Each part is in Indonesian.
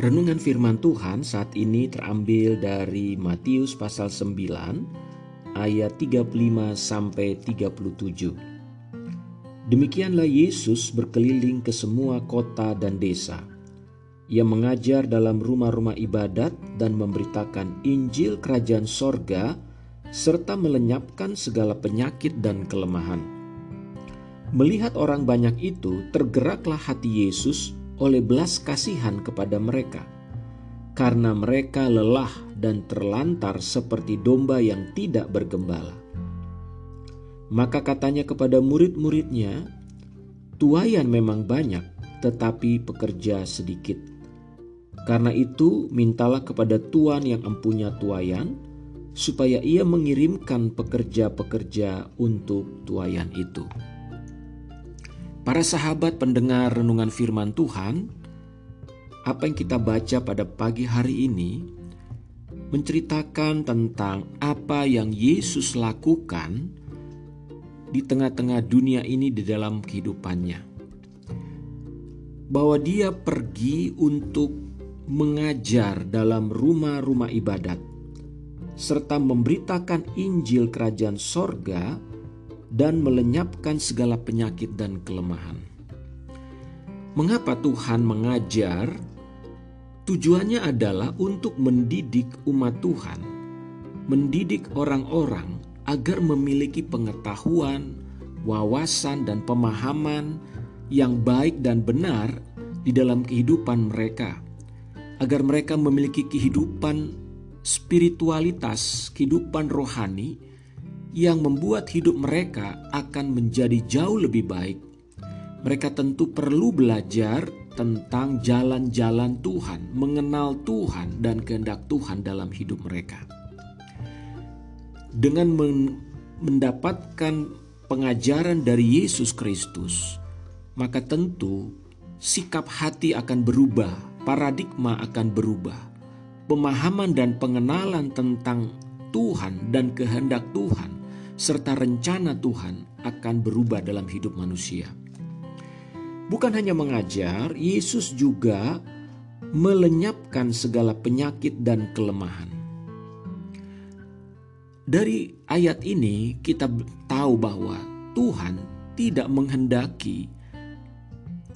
Renungan firman Tuhan saat ini terambil dari Matius pasal 9 ayat 35 sampai 37. Demikianlah Yesus berkeliling ke semua kota dan desa. Ia mengajar dalam rumah-rumah ibadat dan memberitakan Injil kerajaan sorga serta melenyapkan segala penyakit dan kelemahan. Melihat orang banyak itu, tergeraklah hati Yesus oleh belas kasihan kepada mereka, karena mereka lelah dan terlantar seperti domba yang tidak bergembala. Maka katanya kepada murid-muridnya, "Tuayan memang banyak, tetapi pekerja sedikit. Karena itu, mintalah kepada Tuhan yang empunya tuayan, supaya ia mengirimkan pekerja-pekerja untuk tuayan itu." Para sahabat pendengar renungan firman Tuhan, apa yang kita baca pada pagi hari ini menceritakan tentang apa yang Yesus lakukan di tengah-tengah dunia ini di dalam kehidupannya. Bahwa dia pergi untuk mengajar dalam rumah-rumah ibadat serta memberitakan Injil kerajaan sorga dan melenyapkan segala penyakit dan kelemahan. Mengapa Tuhan mengajar? Tujuannya adalah untuk mendidik umat Tuhan, mendidik orang-orang agar memiliki pengetahuan, wawasan, dan pemahaman yang baik dan benar di dalam kehidupan mereka, agar mereka memiliki kehidupan spiritualitas, kehidupan rohani yang membuat hidup mereka akan menjadi jauh lebih baik. Mereka tentu perlu belajar tentang jalan-jalan Tuhan, mengenal Tuhan dan kehendak Tuhan dalam hidup mereka. Dengan mendapatkan pengajaran dari Yesus Kristus, maka tentu sikap hati akan berubah, paradigma akan berubah, pemahaman dan pengenalan tentang Tuhan dan kehendak Tuhan serta rencana Tuhan akan berubah dalam hidup manusia. Bukan hanya mengajar, Yesus juga melenyapkan segala penyakit dan kelemahan. Dari ayat ini kita tahu bahwa Tuhan tidak menghendaki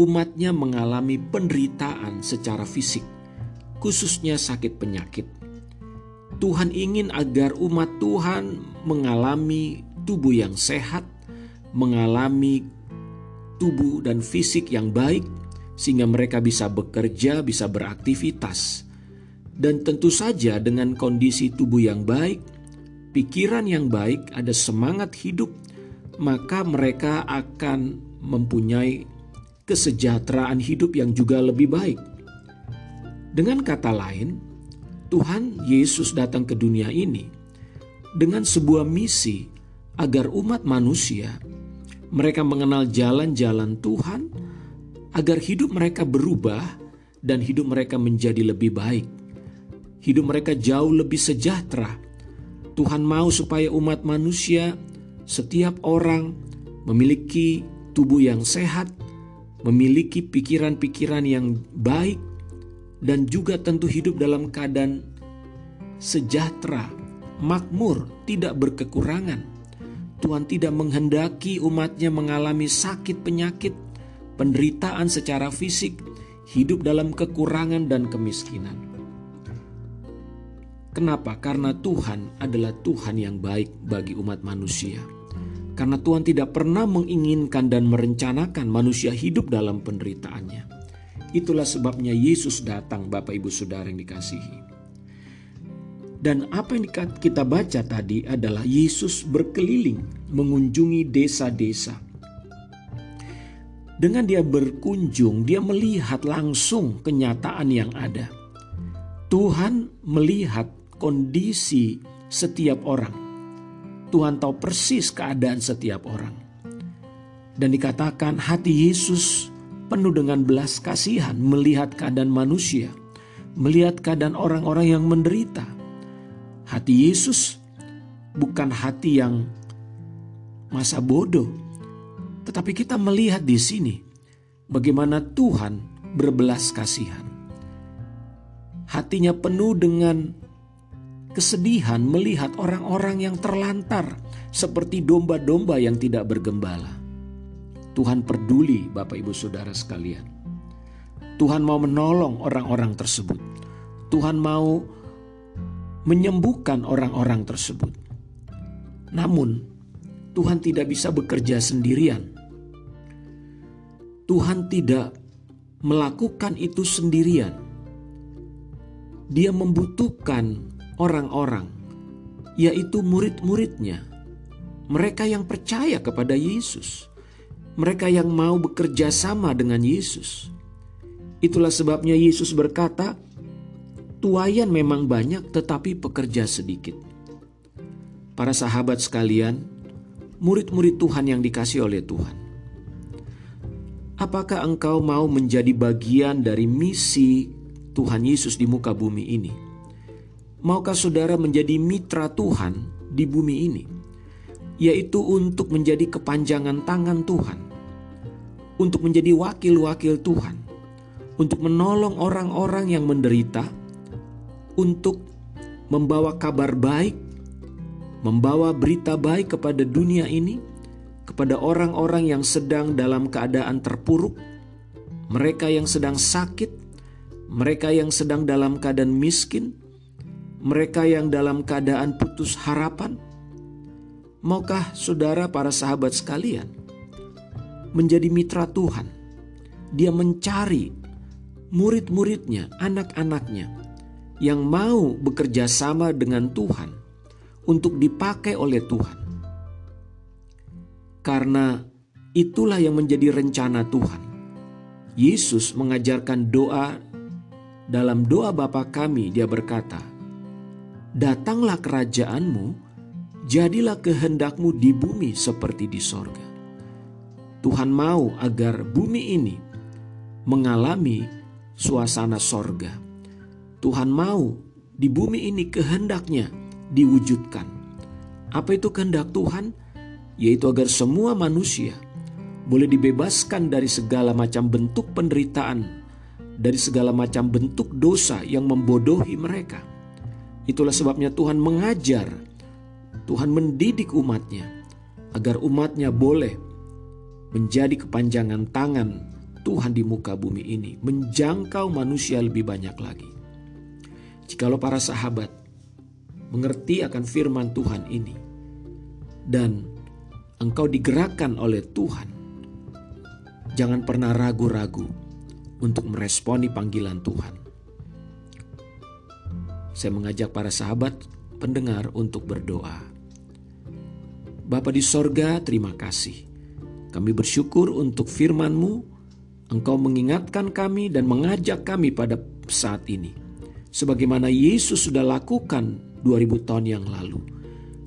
umatnya mengalami penderitaan secara fisik, khususnya sakit penyakit. Tuhan ingin agar umat Tuhan mengalami tubuh yang sehat, mengalami tubuh dan fisik yang baik, sehingga mereka bisa bekerja, bisa beraktivitas, dan tentu saja dengan kondisi tubuh yang baik, pikiran yang baik, ada semangat hidup, maka mereka akan mempunyai kesejahteraan hidup yang juga lebih baik. Dengan kata lain, Tuhan Yesus datang ke dunia ini dengan sebuah misi agar umat manusia mereka mengenal jalan-jalan Tuhan agar hidup mereka berubah dan hidup mereka menjadi lebih baik. Hidup mereka jauh lebih sejahtera. Tuhan mau supaya umat manusia setiap orang memiliki tubuh yang sehat, memiliki pikiran-pikiran yang baik, dan juga tentu hidup dalam keadaan sejahtera, makmur, tidak berkekurangan. Tuhan tidak menghendaki umatnya mengalami sakit penyakit, penderitaan secara fisik, hidup dalam kekurangan dan kemiskinan. Kenapa? Karena Tuhan adalah Tuhan yang baik bagi umat manusia. Karena Tuhan tidak pernah menginginkan dan merencanakan manusia hidup dalam penderitaannya. Itulah sebabnya Yesus datang, Bapak Ibu Saudara yang dikasihi. Dan apa yang kita baca tadi adalah Yesus berkeliling mengunjungi desa-desa. Dengan dia berkunjung, dia melihat langsung kenyataan yang ada. Tuhan melihat kondisi setiap orang. Tuhan tahu persis keadaan setiap orang. Dan dikatakan hati Yesus penuh dengan belas kasihan melihat keadaan manusia, melihat keadaan orang-orang yang menderita. Hati Yesus bukan hati yang masa bodoh, tetapi kita melihat di sini bagaimana Tuhan berbelas kasihan. hatinya penuh dengan kesedihan melihat orang-orang yang terlantar seperti domba-domba yang tidak bergembala. Tuhan peduli, Bapak Ibu Saudara sekalian. Tuhan mau menolong orang-orang tersebut. Tuhan mau menyembuhkan orang-orang tersebut. Namun, Tuhan tidak bisa bekerja sendirian. Tuhan tidak melakukan itu sendirian. Dia membutuhkan orang-orang, yaitu murid-muridnya, mereka yang percaya kepada Yesus, mereka yang mau bekerja sama dengan Yesus. Itulah sebabnya Yesus berkata, "Tuayan memang banyak, tetapi pekerja sedikit." Para sahabat sekalian, murid-murid Tuhan yang dikasih oleh Tuhan, apakah engkau mau menjadi bagian dari misi Tuhan Yesus di muka bumi ini? Maukah saudara menjadi mitra Tuhan di bumi ini? Yaitu untuk menjadi kepanjangan tangan Tuhan. Untuk menjadi wakil-wakil Tuhan. Untuk menolong orang-orang yang menderita. Untuk membawa kabar baik. Membawa berita baik kepada dunia ini. Kepada orang-orang yang sedang dalam keadaan terpuruk. Mereka yang sedang sakit. Mereka yang sedang dalam keadaan miskin mereka yang dalam keadaan putus harapan? Maukah saudara para sahabat sekalian menjadi mitra Tuhan? Dia mencari murid-muridnya, anak-anaknya yang mau bekerja sama dengan Tuhan untuk dipakai oleh Tuhan. Karena itulah yang menjadi rencana Tuhan. Yesus mengajarkan doa dalam doa Bapa kami, dia berkata, datanglah kerajaanmu, jadilah kehendakmu di bumi seperti di sorga. Tuhan mau agar bumi ini mengalami suasana sorga. Tuhan mau di bumi ini kehendaknya diwujudkan. Apa itu kehendak Tuhan? Yaitu agar semua manusia boleh dibebaskan dari segala macam bentuk penderitaan, dari segala macam bentuk dosa yang membodohi mereka Itulah sebabnya Tuhan mengajar, Tuhan mendidik umatnya, agar umatnya boleh menjadi kepanjangan tangan Tuhan di muka bumi ini, menjangkau manusia lebih banyak lagi. Jikalau para sahabat mengerti akan firman Tuhan ini, dan engkau digerakkan oleh Tuhan, jangan pernah ragu-ragu untuk meresponi panggilan Tuhan. Saya mengajak para sahabat pendengar untuk berdoa. Bapa di sorga, terima kasih. Kami bersyukur untuk firman-Mu. Engkau mengingatkan kami dan mengajak kami pada saat ini. Sebagaimana Yesus sudah lakukan 2000 tahun yang lalu.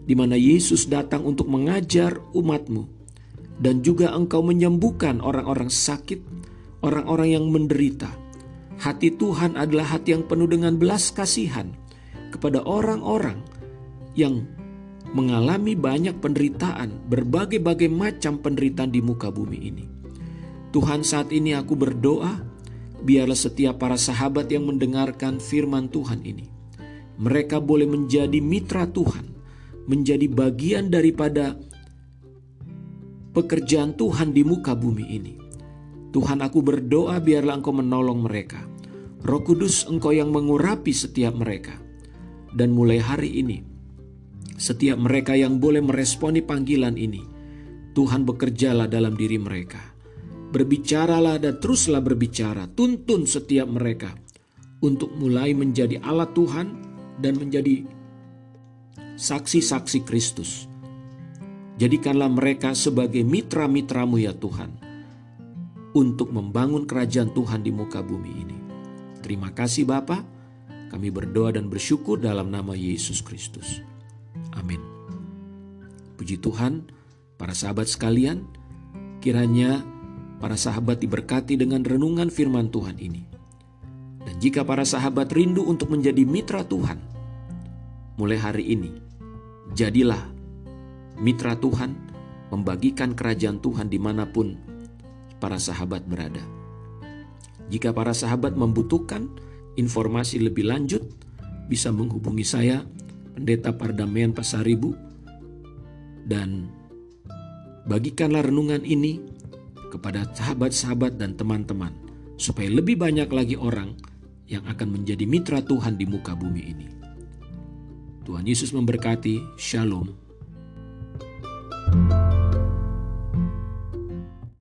Di mana Yesus datang untuk mengajar umat-Mu. Dan juga engkau menyembuhkan orang-orang sakit, orang-orang yang menderita Hati Tuhan adalah hati yang penuh dengan belas kasihan kepada orang-orang yang mengalami banyak penderitaan, berbagai-bagai macam penderitaan di muka bumi ini. Tuhan saat ini aku berdoa, biarlah setiap para sahabat yang mendengarkan firman Tuhan ini, mereka boleh menjadi mitra Tuhan, menjadi bagian daripada pekerjaan Tuhan di muka bumi ini. Tuhan aku berdoa biarlah engkau menolong mereka. Roh Kudus engkau yang mengurapi setiap mereka. Dan mulai hari ini, setiap mereka yang boleh meresponi panggilan ini, Tuhan bekerjalah dalam diri mereka. Berbicaralah dan teruslah berbicara, tuntun setiap mereka untuk mulai menjadi alat Tuhan dan menjadi saksi-saksi Kristus. Jadikanlah mereka sebagai mitra-mitramu ya Tuhan untuk membangun kerajaan Tuhan di muka bumi ini. Terima kasih Bapa. Kami berdoa dan bersyukur dalam nama Yesus Kristus. Amin. Puji Tuhan, para sahabat sekalian, kiranya para sahabat diberkati dengan renungan firman Tuhan ini. Dan jika para sahabat rindu untuk menjadi mitra Tuhan, mulai hari ini, jadilah mitra Tuhan, membagikan kerajaan Tuhan di mana pun para sahabat berada. Jika para sahabat membutuhkan, informasi lebih lanjut bisa menghubungi saya, Pendeta Pardamean Pasaribu dan bagikanlah renungan ini kepada sahabat-sahabat dan teman-teman supaya lebih banyak lagi orang yang akan menjadi mitra Tuhan di muka bumi ini. Tuhan Yesus memberkati. Shalom. thank you